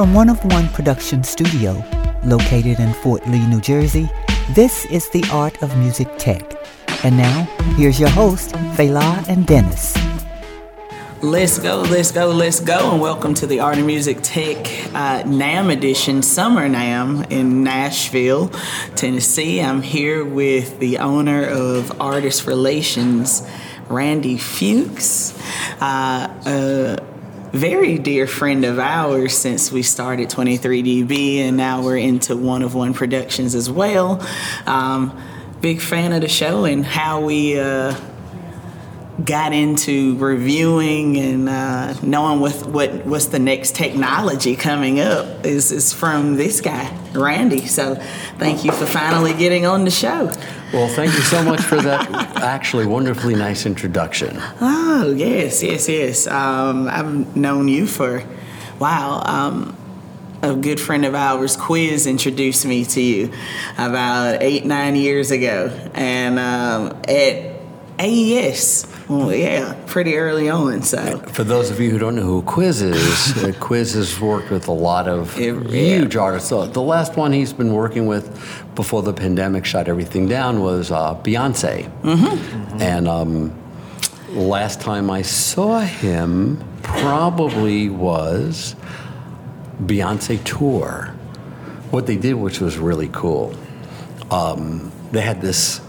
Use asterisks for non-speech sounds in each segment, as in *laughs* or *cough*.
From One of One Production Studio, located in Fort Lee, New Jersey, this is the Art of Music Tech. And now, here's your host, Fela and Dennis. Let's go, let's go, let's go, and welcome to the Art of Music Tech uh, NAMM edition, Summer NAMM in Nashville, Tennessee. I'm here with the owner of Artist Relations, Randy Fuchs. Uh, uh, very dear friend of ours since we started 23DB, and now we're into One of One Productions as well. Um, big fan of the show and how we uh, got into reviewing and uh, knowing what, what what's the next technology coming up is, is from this guy, Randy. So thank you for finally getting on the show. Well, thank you so much for that actually wonderfully nice introduction. Oh, yes, yes, yes. Um, I've known you for, wow. Um, a good friend of ours, Quiz, introduced me to you about eight, nine years ago. And um, at AES, well, yeah, pretty early on. So, for those of you who don't know who Quiz is, uh, *laughs* Quiz has worked with a lot of it, huge yeah. artists. So the last one he's been working with before the pandemic shut everything down was uh, Beyonce. Mm-hmm. Mm-hmm. And um, last time I saw him probably was Beyonce tour. What they did, which was really cool, um, they had this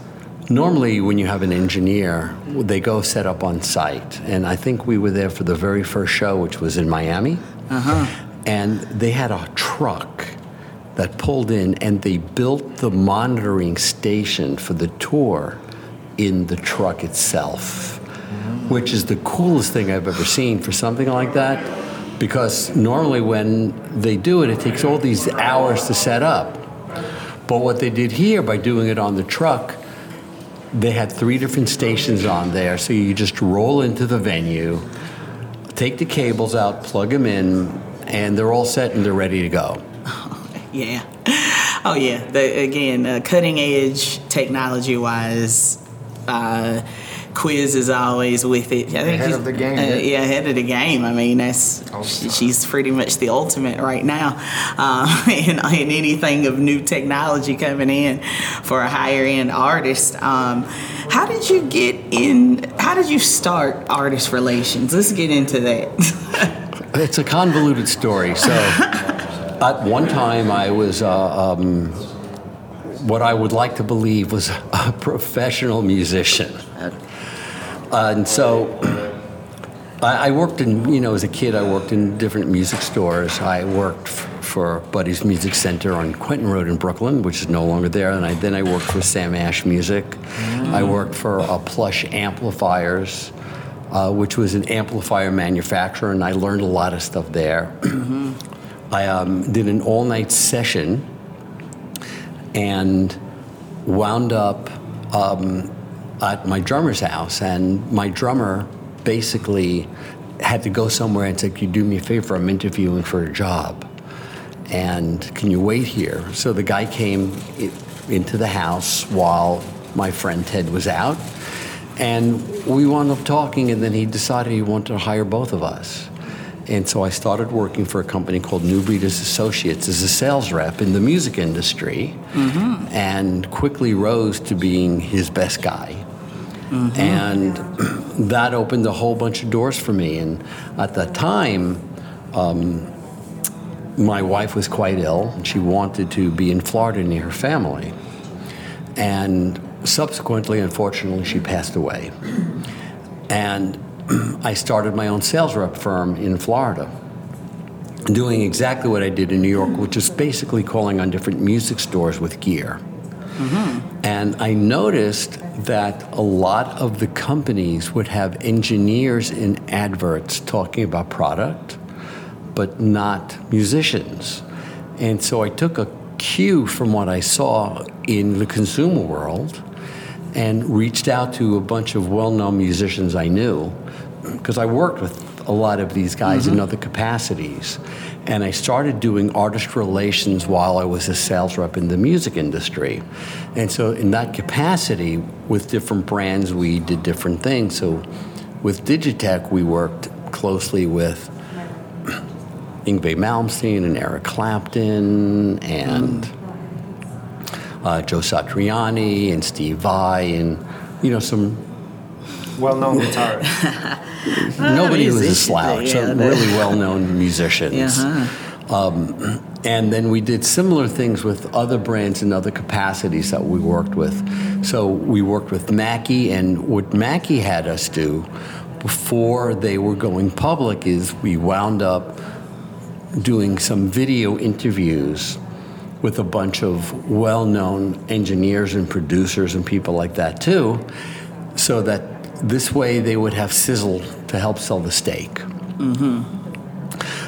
Normally, when you have an engineer, they go set up on site. And I think we were there for the very first show, which was in Miami. Uh-huh. And they had a truck that pulled in, and they built the monitoring station for the tour in the truck itself, which is the coolest thing I've ever seen for something like that. Because normally, when they do it, it takes all these hours to set up. But what they did here by doing it on the truck, they had three different stations on there, so you just roll into the venue, take the cables out, plug them in, and they're all set and they're ready to go. *laughs* yeah. Oh, yeah. The, again, uh, cutting edge technology wise. Uh, quiz is always with it. I think ahead of the game. Uh, yeah, ahead of the game. I mean, that's oh, she's pretty much the ultimate right now uh, *laughs* in, in, anything of new technology coming in for a higher end artist. Um, how did you get in? How did you start artist relations? Let's get into that. *laughs* it's a convoluted story. So, at one time, I was. Uh, um, what I would like to believe was a professional musician. Uh, and so *clears throat* I, I, worked in, you know, as a kid, I worked in different music stores. I worked f- for Buddy's Music Center on Quentin Road in Brooklyn, which is no longer there. And I, then I worked for Sam Ash Music. Mm. I worked for uh, Plush Amplifiers. Uh, which was an amplifier manufacturer, and I learned a lot of stuff there. *clears throat* Mm-hmm. I um, did an all night session and wound up um, at my drummer's house, and my drummer basically had to go somewhere and said, Can you do me a favor? I'm interviewing for a job. And can you wait here? So the guy came into the house while my friend Ted was out. And we wound up talking, and then he decided he wanted to hire both of us. And so I started working for a company called New Breeders Associates as a sales rep in the music industry mm-hmm. and quickly rose to being his best guy. Mm-hmm. And that opened a whole bunch of doors for me. And at the time, um, my wife was quite ill and she wanted to be in Florida near her family. And subsequently, unfortunately, she passed away. And *clears throat* I started my own sales rep firm in Florida, doing exactly what I did in New York, which is basically calling on different music stores with gear. Mm-hmm. And I noticed that a lot of the companies would have engineers in adverts talking about product, but not musicians. And so I took a cue from what I saw in the consumer world and reached out to a bunch of well known musicians I knew because I worked with a lot of these guys mm-hmm. in other capacities. And I started doing artist relations while I was a sales rep in the music industry. And so, in that capacity, with different brands, we did different things. So, with Digitech, we worked closely with *clears throat* Yngwie Malmsteen and Eric Clapton and uh, Joe Satriani and Steve Vai and you know some Well-known guitarist. *laughs* nobody was a slouch. yeah, the- really *laughs* well-known musicians. Uh-huh. Um, and then we did similar things with other brands in other capacities that we worked with. So we worked with Mackie, and what Mackie had us do before they were going public is we wound up doing some video interviews with a bunch of well-known engineers and producers and people like that too, so that this way they would have sizzle to help sell the steak.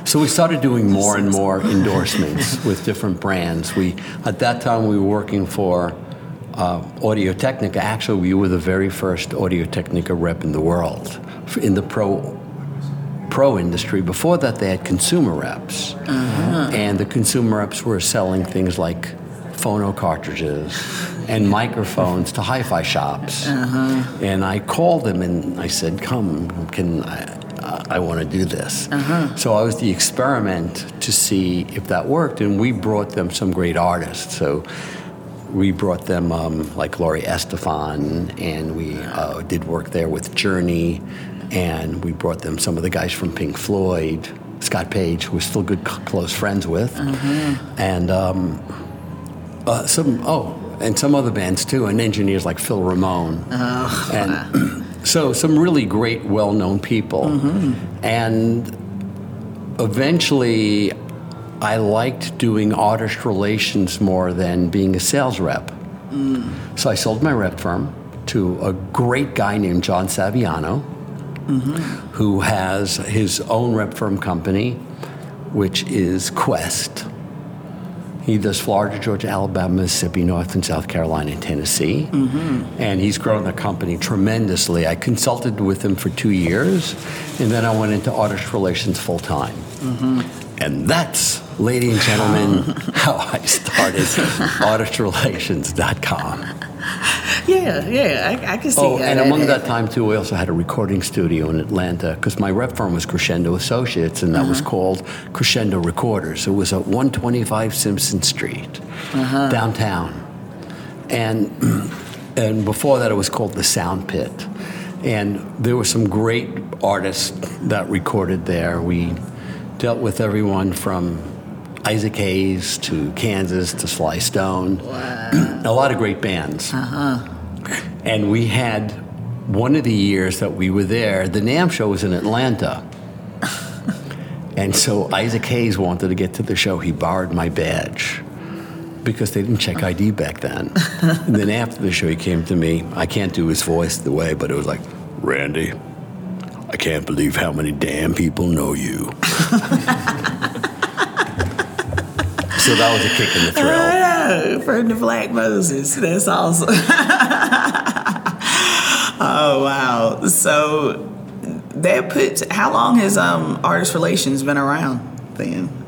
So we started doing more and more *laughs* endorsements with different brands. We at that time we were working for uh, Audio Technica. Actually, we were the very first Audio Technica rep in the world in the pro pro industry. Before that, they had consumer reps, and the consumer reps were selling things like phono cartridges and microphones to hi-fi shops. And I called them and I said, "Come, can I?" I want to do this. So I was the experiment to see if that worked, and we brought them some great artists. So we brought them um, like Gloria Estefan, and we uh, did work there with Journey, and we brought them some of the guys from Pink Floyd, Scott Page, who we're still good close friends with, and um, uh, some oh, and some other bands too, and engineers like Phil Ramone, and *clears throat* so some really great, well-known people, mm-hmm. and eventually I liked doing artist relations more than being a sales rep. Mm. So I sold my rep firm to a great guy named John Saviano, mm-hmm. who has his own rep firm company, which is Quest. He does Florida, Georgia, Alabama, Mississippi, North and South Carolina, and Tennessee. Mm-hmm. And he's grown the company tremendously. I consulted with him for two years, and then I went into artist relations full time. Mm-hmm. And that's, ladies and gentlemen, *laughs* how I started artistrelations.com. Yeah, yeah, I, I can see Oh, how and that among that time too, we also had a recording studio in Atlanta because my rep firm was Crescendo Associates, and that was uh-huh. called Crescendo Recorders. It was at 125 Simpson Street, uh-huh. downtown, and *clears throat* and before that, it was called the Sound Pit, and there were some great artists that recorded there. We dealt with everyone from Isaac Hayes to Kansas to Sly Stone, Wow. *clears throat* a lot of great bands. Uh-huh. And we had one of the years that we were there, the NAMM show was in Atlanta. *laughs* and so Isaac Hayes wanted to get to the show. He borrowed my badge because they didn't check ID back then. *laughs* and then after the show, he came to me. I can't do his voice the way, but it was like, Randy, I can't believe how many damn people know you. *laughs* so that was a kick in the thrill. Oh, from the Black Moses. That's awesome. *laughs* oh wow. So that puts how long has um artist relations been around then?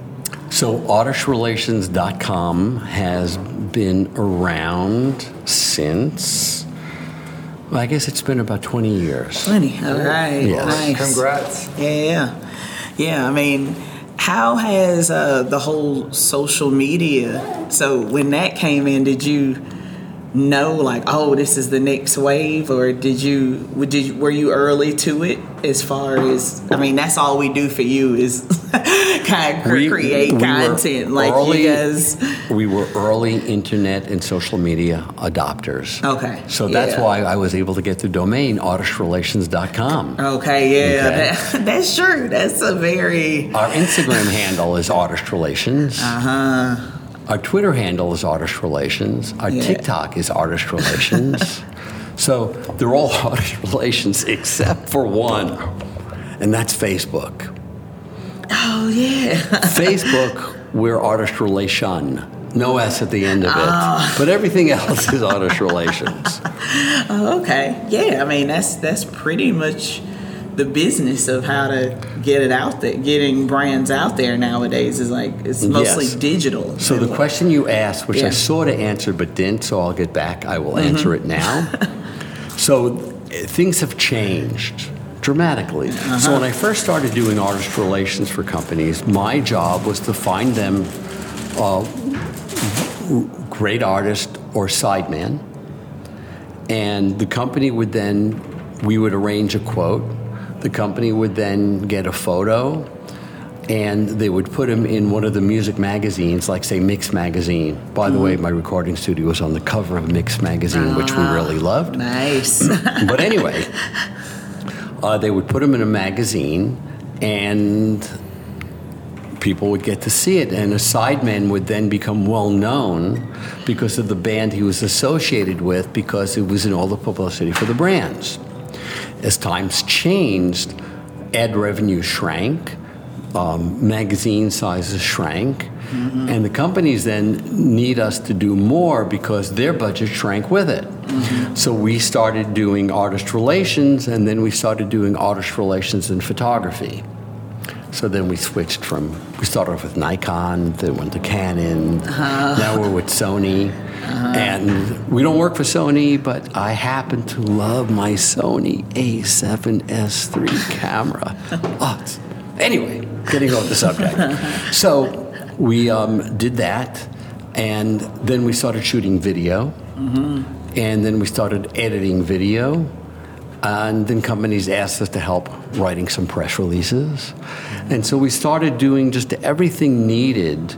So, artistrelations.com has been around since, well, I guess it's been about 20 years. Plenty. All right. Yes. Nice. Congrats. Yeah, yeah. Yeah, I mean, how has uh, the whole social media? So when that came in, did you know like, oh, this is the next wave, or did you? Did you, were you early to it? As far as I mean, that's all we do for you is *laughs* kind of We- create we were content. Like early- you guys. We were early internet and social media adopters. Okay, So that's yeah. why I was able to get the domain artistrelations.com. Okay, yeah, Okay. *laughs* That, that's true. That's a very Our Instagram handle is Artist Relations. Uh-huh. Our Twitter handle is Artist Relations. Our Yeah. TikTok is Artist Relations. *laughs* so they're all *laughs* Artist Relations except for one, and that's Facebook. oh yeah. *laughs* Facebook, we're Artist Relation. No S at the end of it. Oh. But everything else is Artist Relations. Oh, okay. Yeah, I mean that's that's pretty much the business of how to get it out there. Getting brands out there nowadays is like it's mostly Yes. digital. So the question you asked, which Yeah. I sort of answered but didn't, so I'll get back. I will answer it now. *laughs* so uh, things have changed dramatically. So when I first started doing artist relations for companies, my job was to find them uh, great artist or sideman, and the company would then we would arrange a quote. The company would then get a photo, and they would put him in one of the music magazines, like say Mix magazine. By the way, my recording studio was on the cover of Mix magazine, which we really loved. Nice. *laughs* But anyway, uh, they would put him in a magazine, and people would get to see it. And a sideman would then become well known because of the band he was associated with, because it was in all the publicity for the brands. As times changed, ad revenue shrank, um, magazine sizes shrank, mm-hmm. and the companies then need us to do more because their budget shrank with it. Mm-hmm. So we started doing artist relations, and then we started doing artist relations in photography. So then we switched from, we started off with Nikon, then went to Canon, uh-huh. now we're with Sony. Uh-huh. And we don't work for Sony, but I happen to love my Sony A7S3 camera. *laughs* Oh, anyway, getting off the subject. *laughs* So we um, did that, and then we started shooting video, mm-hmm. and then we started editing video. And then companies asked us to help writing some press releases. Mm-hmm. And so we started doing just everything needed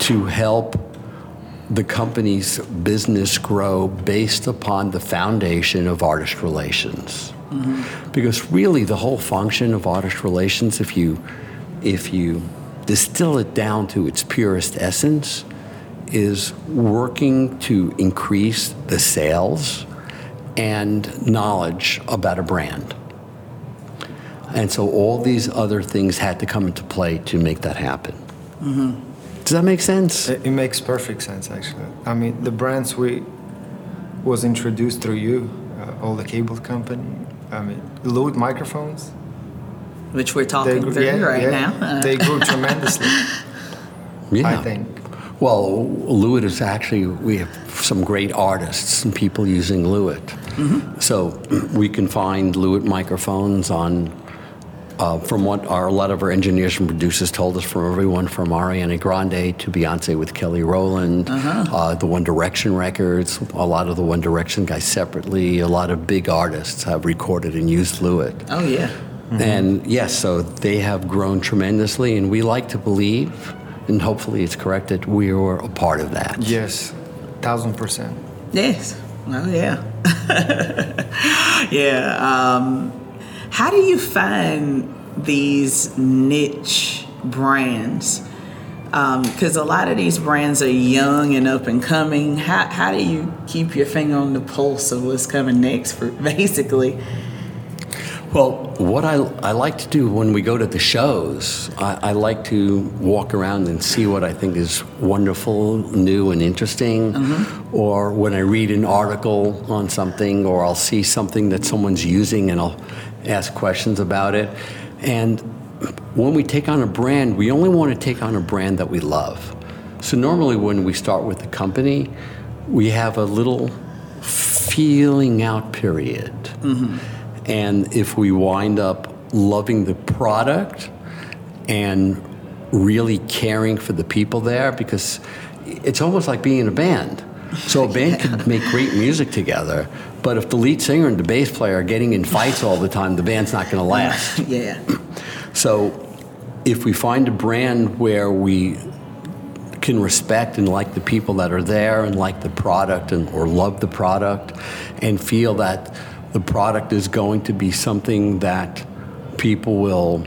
to help the company's business grow based upon the foundation of artist relations. Mm-hmm. Because really the whole function of artist relations, if you if you distill it down to its purest essence, is working to increase the sales and knowledge about a brand. And so all these other things had to come into play to make that happen. Mm-hmm. Does that make sense? It, it makes perfect sense, actually. I mean, the brands we was introduced through you, uh, all the cable company. I mean, Lewitt microphones. Which we're talking grew- through yeah, right yeah. now. Uh, they grew *laughs* tremendously. I think. Well, Lewitt is actually, we have some great artists and people using Lewitt. So *clears throat* we can find Lewitt microphones on, uh, from what our, a lot of our engineers and producers told us, from everyone from Ariana Grande to Beyonce with Kelly Rowland, uh, the One Direction records, a lot of the One Direction guys separately, a lot of big artists have recorded and used Lewitt. oh yeah. And yes, so they have grown tremendously, and we like to believe, and hopefully it's correct, that we were a part of that. Yes, thousand percent. Yes. Oh yeah. *laughs* yeah. Um, how do you find these niche brands? Um, because a lot of these brands are young and up and coming. How, how do you keep your finger on the pulse of what's coming next? For *laughs* basically, Well, what I, I like to do when we go to the shows, I, I like to walk around and see what I think is wonderful, new, and interesting. Mm-hmm. Or when I read an article on something, or I'll see something that someone's using and I'll ask questions about it. And when we take on a brand, we only want to take on a brand that we love. So normally when we start with the company, we have a little feeling out period. Mm-hmm. And if we wind up loving the product and really caring for the people there, because it's almost like being in a band. So a band *laughs* could make great music together, but if the lead singer and the bass player are getting in fights all the time, the band's not going to last. yeah. *clears throat* So if we find a brand where we can respect and like the people that are there and like the product and or love the product and feel that the product is going to be something that people will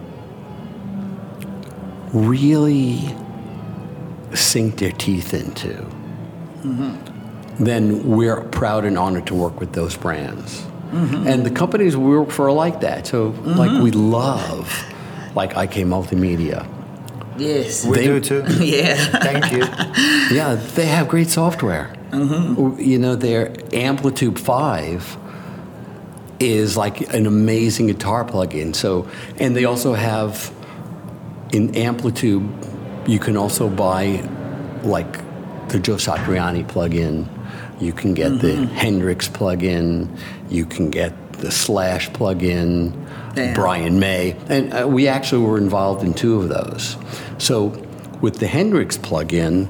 really sink their teeth into mm-hmm. Then we're proud and honored to work with those brands. Mm-hmm. And the companies we work for are like that. So, mm-hmm. like, we love, like, IK Multimedia. Yes. We They- do too. *laughs* yeah. Thank you. Yeah, they have great software. Mm-hmm. You know, their Amplitube 5 is like an amazing guitar plugin. So, and they also have in Amplitube, you can also buy like the Joe Satriani plugin. You can get the mm-hmm. Hendrix plugin. You can get the Slash plug-in, Yeah. Brian May, and uh, we actually were involved in two of those. So with the Hendrix plug-in,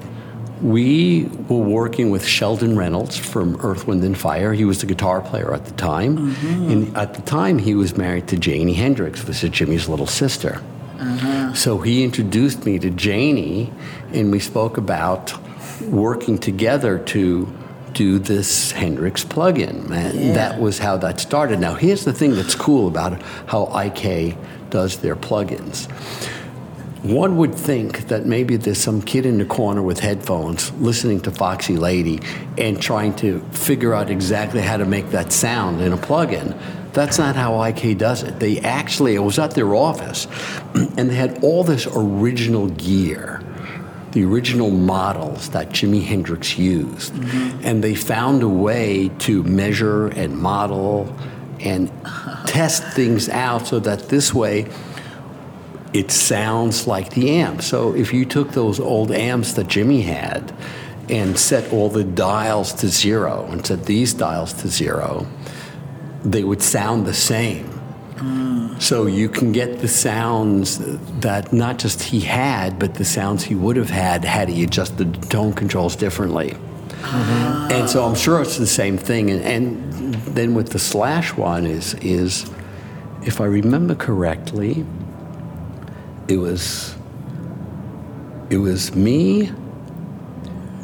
we were working with Sheldon Reynolds from Earth, Wind, and Fire. He was the guitar player at the time. Mm-hmm. And at the time, he was married to Janie Hendrix, which is Jimi's little sister. Uh-huh. So he introduced me to Janie, and we spoke about working together to do this Hendrix plugin. And that was how that started. Now, here's the thing that's cool about how IK does their plugins. One would think that maybe there's some kid in the corner with headphones listening to Foxy Lady and trying to figure out exactly how to make that sound in a plugin. That's not how IK does it. They actually, I was at their office *clears throat* and they had all this original gear, the original models that Jimi Hendrix used. Mm-hmm. And they found a way to measure and model and test things out so that this way it sounds like the amp. So if you took those old amps that Jimi had and set all the dials to zero and set these dials to zero, they would sound the same. So you can get the sounds that not just he had, but the sounds he would have had had he adjusted the tone controls differently. Uh-huh. And so I'm sure it's the same thing. And, and then with the slash one is is if I remember correctly, it was it was me,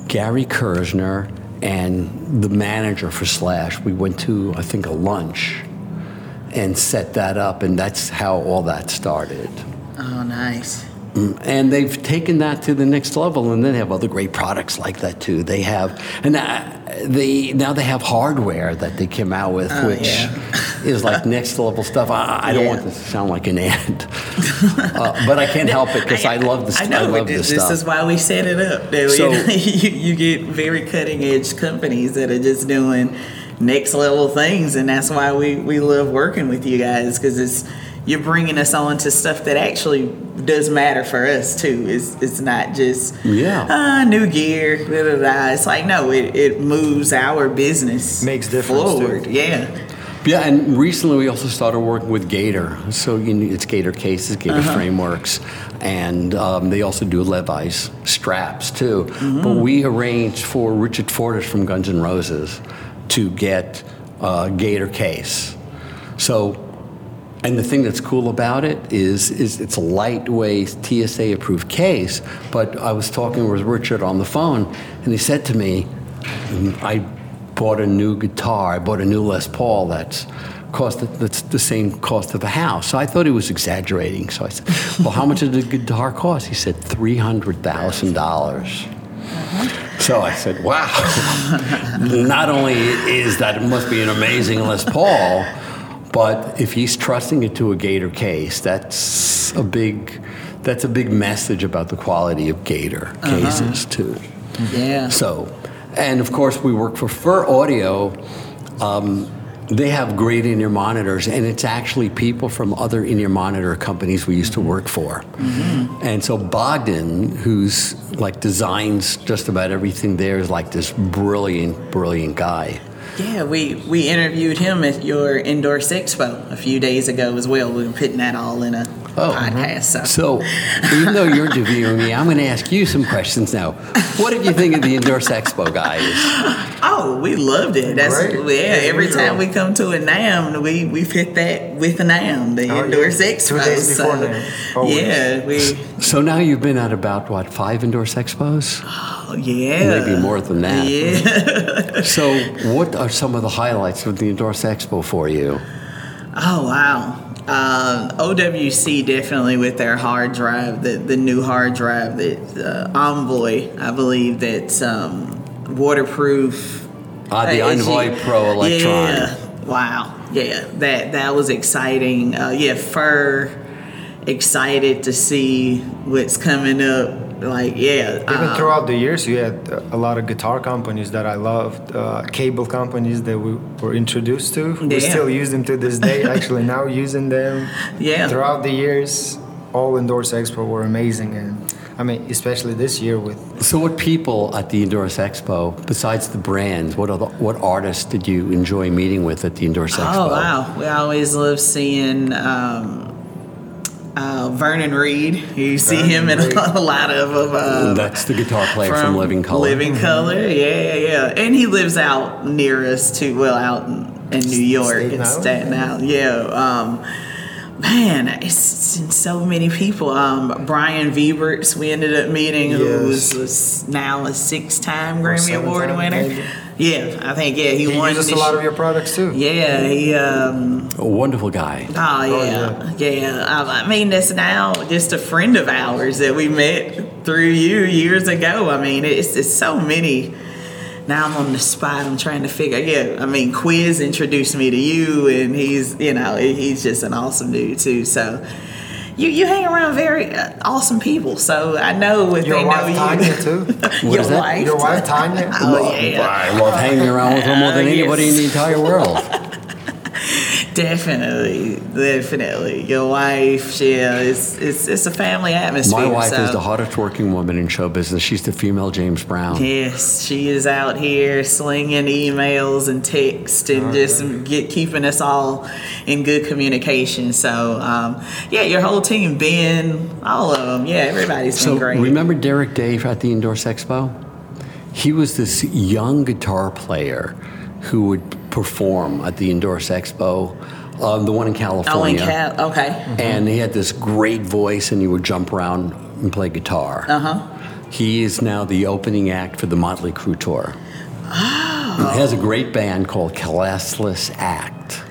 Gary Kersner, and the manager for Slash. We went to I think a lunch and set that up, and that's how all that started. Oh, nice. And they've taken that to the next level, and then they have other great products like that too. They have, and uh, they now they have hardware that they came out with, Oh, which yeah. *laughs* is like next level stuff. I, I don't want this to sound like an ad, uh, but I can't *laughs* help it because I, love this. I know. love this, this, is why we set it up. So- *laughs* you, you get very cutting edge companies that are just doing next level things, and that's why we, we love working with you guys because it's you're bringing us on to stuff that actually does matter for us too. It's it's not just Yeah. ah new gear. Da, da, da. It's like no, it, it moves our business Makes difference, too. forward. Yeah. Yeah, and recently we also started working with Gator. So you know, it's Gator cases, Gator Uh-huh. frameworks, and um, they also do Levy's straps too. Mm-hmm. But we arranged for Richard Fortus from Guns N' Roses to get a Gator case. So, and the thing that's cool about it is, is it's a lightweight TSA approved case. But I was talking with Richard on the phone, and he said to me, I bought a new guitar. I bought a new Les Paul that's cost that's the same cost of a house. So I thought he was exaggerating. So I said, "Well, how much did the guitar cost?" He said, 300000 dollars." Uh-huh. So I said, "Wow! *laughs* Not only is that it must be an amazing Les Paul, but if he's trusting it to a Gator case, that's a big." That's a big message about the quality of Gator cases too. Yeah. So, and of course, we work for Fir Audio. Um, they have great in-ear monitors, and it's actually people from other in-ear monitor companies we used to work for. Mm-hmm. And so Bogdan, who's like designs just about everything there, is like this brilliant, brilliant guy. Yeah, we, we interviewed him at your Endorse Expo a few days ago as well. We were putting that all in a Oh. podcast. So. So, even though you're interviewing me, I'm going to ask you some questions now. What did you think of the Endorse Expo, guys? *laughs* Oh, we loved it. That's Great. yeah. As Every usual. time we come to a NAMM, we we fit that with a NAMM, the Oh, Endorse yeah. Expo. Two days before so, NAMM, always. Yeah, we. So now you've been at about what five Endorse Expos? Oh yeah. Maybe more than that. Yeah. *laughs* So, what are some of the highlights of the Endorse Expo for you? Oh wow. Um, OWC definitely with their hard drive, the the new hard drive that uh, Envoy, I believe that's um, waterproof. Ah, the Uh, Envoy she- Pro Electron. Yeah. Wow. Yeah. That that was exciting. Uh, yeah. Fir. Excited to see what's coming up. Like yeah. Even uh, throughout the years, you had uh, a lot of guitar companies that I loved, uh, cable companies that we were introduced to. We still use them to this day. *laughs* Actually, now using them. Yeah. Throughout the years, all Endorse Expo were amazing, and I mean, especially this year with So, what people at the Endorse Expo, besides the brands, what other, what artists did you enjoy meeting with at the Endorse Expo? Oh wow, we always love seeing um, uh, Vernon Reid. You see Vernon him in Reid. a *laughs* lot of them. Uh, That's the guitar player from, Living Colour. Living Colour, yeah, yeah, yeah. And he lives out near us too. Well, out in, in New York, Staten in Staten Island. Yeah. Um, man, it's, it's so many people. Um, Brian Vibberts, we ended up meeting, who was, was now a six-time Grammy seven Award time, winner. maybe. Yeah, I think yeah, he, he won uses a lot of your products too. Yeah, he. Um, A wonderful guy. Oh yeah, yeah. Um, I mean, that's now just a friend of ours that we met through you years ago. I mean, it's it's so many. Now I'm on the spot. I'm trying to figure. Yeah, I mean, Quiz introduced me to you, and he's you know he's just an awesome dude too. So. You, you hang around very uh, awesome people, so I know if Your they know wife you. Tanya too. *laughs* your is that? wife, Your wife Tanya. Oh yeah, I love hanging around with her more than Uh, *laughs* yes. anybody in the entire world. Definitely, definitely. Your wife, yeah, it's it's it's a family atmosphere. My wife so. is the hardest working woman in show business. She's the female James Brown. Yes, she is out here slinging emails and text and just get keeping us all in good communication. So, um, yeah, your whole team, Ben, all of them, yeah, everybody's So been great. remember Derek Day at the Endorse Expo? He was this young guitar player who would perform at the Endorse Expo, um, the one in California. oh, in. Cal, okay, and he had this great voice, and he would jump around and play guitar. uh huh. He is now the opening act for the Motley Crue tour. Oh. He has a great band called Classless Act.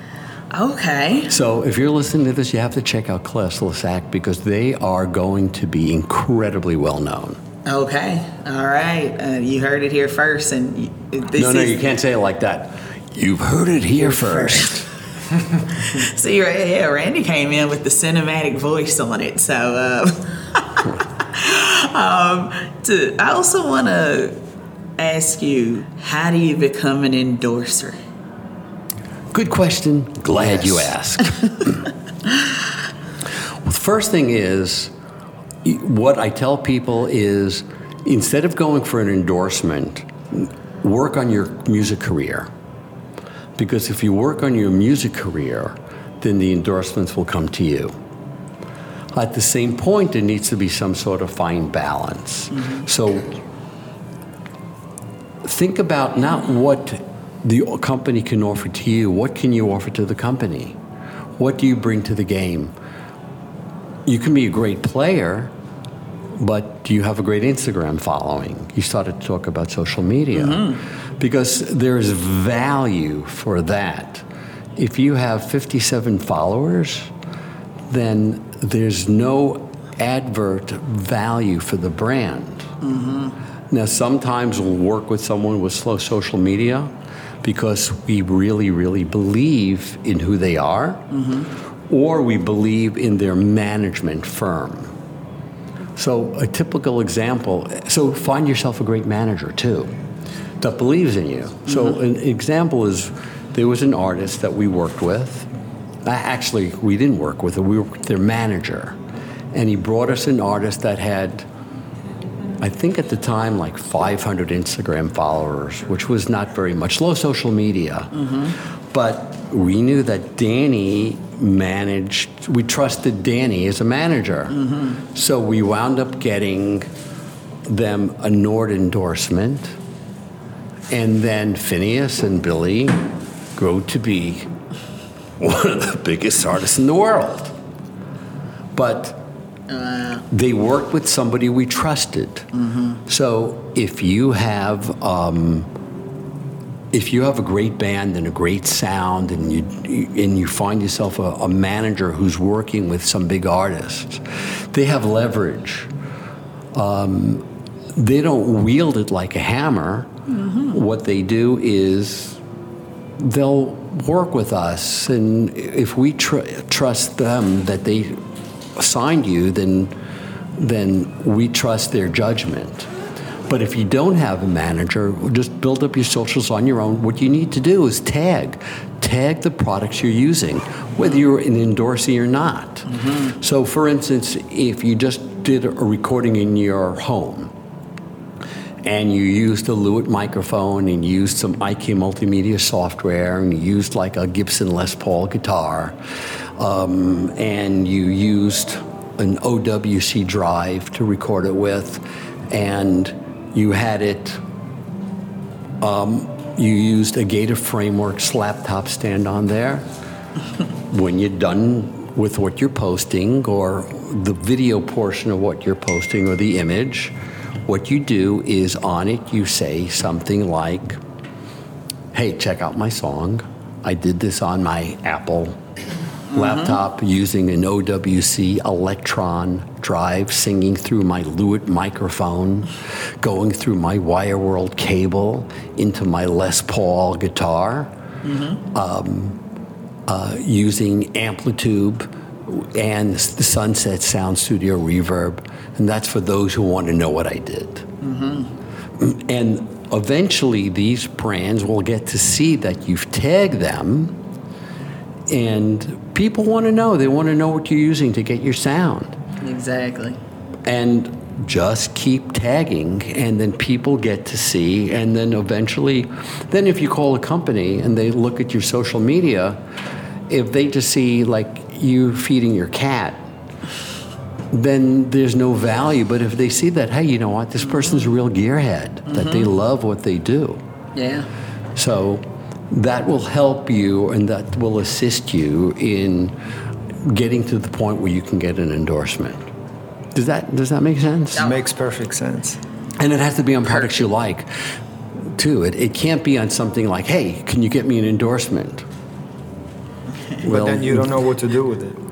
Okay. So if you're listening to this, you have to check out Classless Act because they are going to be incredibly well known. Okay. All right. Uh, you heard it here first, and this no, no, is you can't say it like that. You've heard it here first. *laughs* See, Ra- yeah, Randy came in with the cinematic voice on it. So, uh, *laughs* um, to, I also want to ask you, how do you become an endorser? Good question. Glad you asked. *laughs* well, the first thing is, what I tell people is, instead of going for an endorsement, work on your music career. Because if you work on your music career, then the endorsements will come to you. At the same point, there needs to be some sort of fine balance. Mm-hmm. So think about not what the company can offer to you, what can you offer to the company? What do you bring to the game? You can be a great player, but you have a great Instagram following? You started to talk about social media mm-hmm. because there's value for that. If you have 57 followers, then there's no advert value for the brand. Mm-hmm. Now, sometimes we'll work with someone with slow social media because we really, really believe in who they are, mm-hmm. or we believe in their management firm. So, a typical example so, find yourself a great manager too that believes in you. So, mm-hmm. an example is there was an artist that we worked with. Actually, we didn't work with her, we were their manager. And he brought us an artist that had I think at the time like 500 Instagram followers, which was not very much. Low social media. Mm-hmm. But we knew that Danny managed, we trusted Danny as a manager. Mm-hmm. So we wound up getting them a Nord endorsement. And then Finneas and Billie grew to be one of the biggest artists in the world. But uh. they worked with somebody we trusted. Mm-hmm. So if you have um, if you have a great band and a great sound, and you and you find yourself a, a manager who's working with some big artists, they have leverage. Um, they don't wield it like a hammer. What they do is they'll work with us, and if we tr- trust them that they assigned you, then then we trust their judgment. But if you don't have a manager, just build up your socials on your own. What you need to do is tag. Tag the products you're using, whether you're an endorsee or not. Mm-hmm. So, for instance, if you just did a recording in your home, and you used a Lewitt microphone and you used some IK multimedia software and you used like a Gibson Les Paul guitar um, and you used an OWC drive to record it with and you had it um, you used a Gator Frameworks laptop stand on there *laughs* when you're done with what you're posting or the video portion of what you're posting or the image what you do is on it, you say something like, Hey, check out my song. I did this on my Apple mm-hmm. laptop using an OWC Electron drive, singing through my Lewitt microphone, going through my Wire World cable into my Les Paul guitar, mm-hmm. um, uh, using Amplitube and the Sunset Sound Studio reverb and that's for those who want to know what I did. Mm-hmm. And eventually, these brands will get to see that you've tagged them, and people want to know. They want to know what you're using to get your sound. Exactly. And just keep tagging and then people get to see and then eventually then if you call a company and they look at your social media if they just see like you feeding your cat then there's no value. But if they see that, hey, you know what, this person's a real gearhead, mm-hmm. that they mm-hmm. love what they do. Yeah. So that will help you and that will assist you in getting to the point where you can get an endorsement. Does that does that make sense? It makes perfect sense. And it has to be on products you like too. It, it can't be on something like, hey, can you get me an endorsement? but well, then you don't know what to do with it.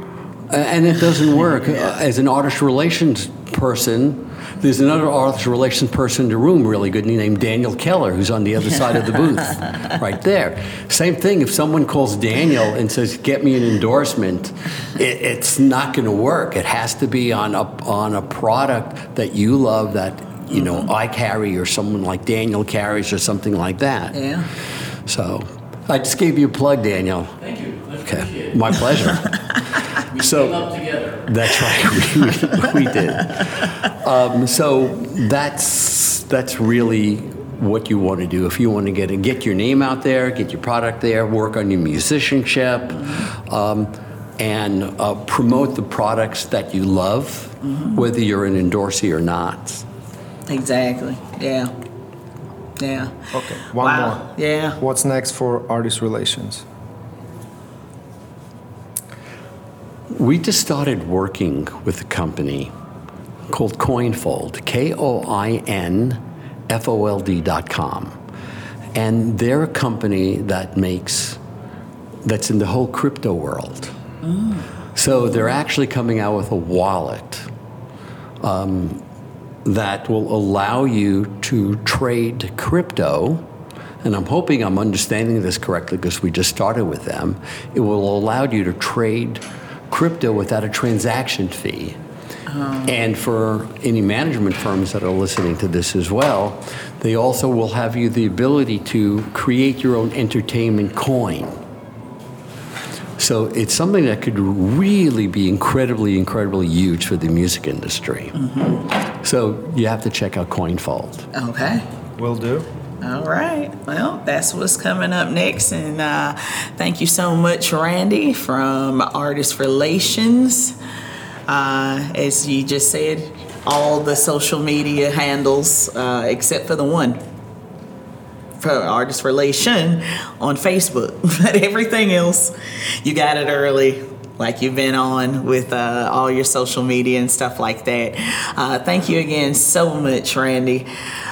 And it doesn't work. *laughs* Uh, as an artist relations person, there's another artist relations person in the room, really good, named Daniel Keller, who's on the other side of the *laughs* booth, right there. Same thing. If someone calls Daniel and says, "Get me an endorsement," it, it's not going to work. It has to be on a on a product that you love, that you know mm-hmm. I carry, or someone like Daniel carries, or something like that. Yeah. So, I just gave you a plug, Daniel. Thank you. okay, my pleasure. *laughs* We so, came up together. That's right. *laughs* we, we did. Um, so that's that's really what you want to do. If you want to get get your name out there, get your product there, work on your musicianship, um, and uh, promote the products that you love, mm-hmm. whether you're an endorsee or not. Exactly. Yeah. Yeah. Okay. One wow. more. Yeah. What's next for artist relations? We just started working with a company called Koinfold, K O I N F O L D dot com. And they're a company that makes, that's in the whole crypto world. Mm. So they're actually coming out with a wallet um, that will allow you to trade crypto. And I'm hoping I'm understanding this correctly because we just started with them. It will allow you to trade crypto without a transaction fee. Oh. And for any management firms that are listening to this as well, they also will have you the ability to create your own entertainment coin. So it's something that could really be incredibly, incredibly huge for the music industry. Mm-hmm. So you have to check out Koinfold. Okay. Will do. All right. Well, that's what's coming up next. And uh, thank you so much, Randy, from Artist Relations. Uh, as you just said, all the social media handles, uh, except for the one for Artist Relation on Facebook. *laughs* but everything else, you got it early like you've been on with uh, all your social media and stuff like that. Uh, thank you again so much, Randy.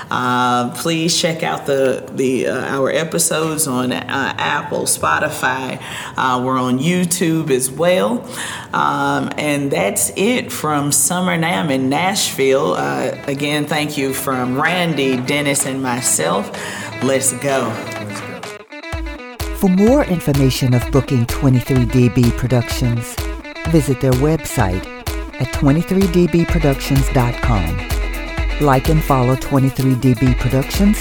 Uh, please check out the the uh, our episodes on uh, Apple, Spotify. Uh, we're on YouTube as well. Um, and that's it from Summer NAMM in Nashville. Uh, again, thank you from Randy, Dennis, and myself. Let's go. For more information of booking 23DB Productions, visit their website at 23dbproductions.com. Like and follow 23DB Productions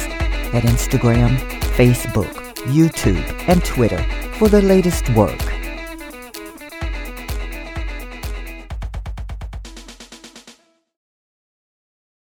at Instagram, Facebook, YouTube, and Twitter for the latest work.